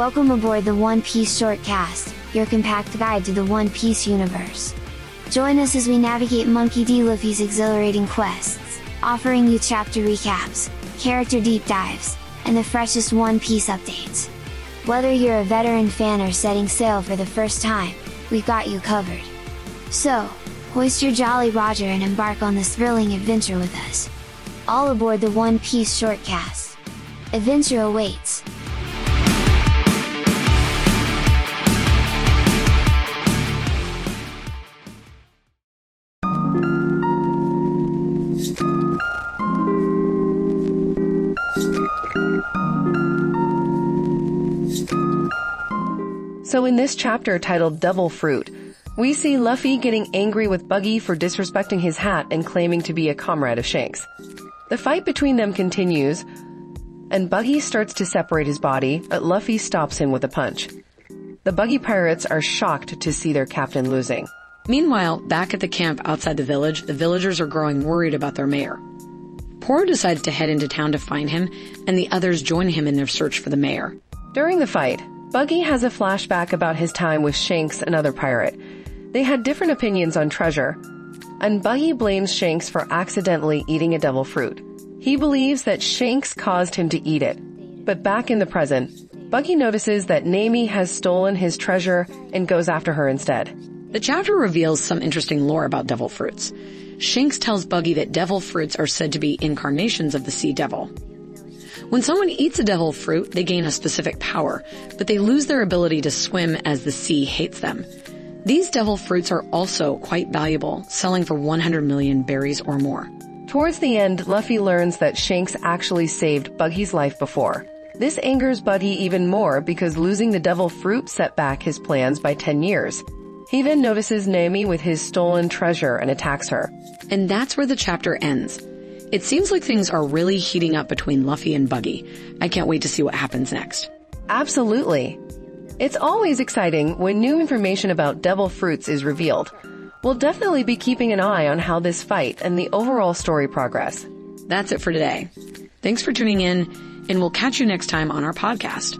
Welcome aboard the One Piece Shortcast, your compact guide to the One Piece universe. Join us as we navigate Monkey D. Luffy's exhilarating quests, offering you chapter recaps, character deep dives, and the freshest One Piece updates. Whether you're a veteran fan or setting sail for the first time, we've got you covered. So, hoist your Jolly Roger and embark on this thrilling adventure with us. All aboard the One Piece Shortcast. Adventure awaits! So in this chapter titled Devil Fruit, we see Luffy getting angry with Buggy for disrespecting his hat and claiming to be a comrade of Shanks. The fight between them continues, and Buggy starts to separate his body, but Luffy stops him with a punch. The Buggy pirates are shocked to see their captain losing. Meanwhile, back at the camp outside the village, the villagers are growing worried about their mayor. Poro decides to head into town to find him, and the others join him in their search for the mayor. During the fight, Buggy has a flashback about his time with Shanks, another pirate. They had different opinions on treasure, and Buggy blames Shanks for accidentally eating a devil fruit. He believes that Shanks caused him to eat it. But back in the present, Buggy notices that Nami has stolen his treasure and goes after her instead. The chapter reveals some interesting lore about devil fruits. Shanks tells Buggy that devil fruits are said to be incarnations of the sea devil. When someone eats a devil fruit, they gain a specific power, but they lose their ability to swim as the sea hates them. These devil fruits are also quite valuable, selling for 100 million berries or more. Towards the end, Luffy learns that Shanks actually saved Buggy's life before. This angers Buggy even more because losing the devil fruit set back his plans by 10 years. He then notices Nami with his stolen treasure and attacks her. And that's where the chapter ends. It seems like things are really heating up between Luffy and Buggy. I can't wait to see what happens next. Absolutely. It's always exciting when new information about devil fruits is revealed. We'll definitely be keeping an eye on how this fight and the overall story progress. That's it for today. Thanks for tuning in, and we'll catch you next time on our podcast.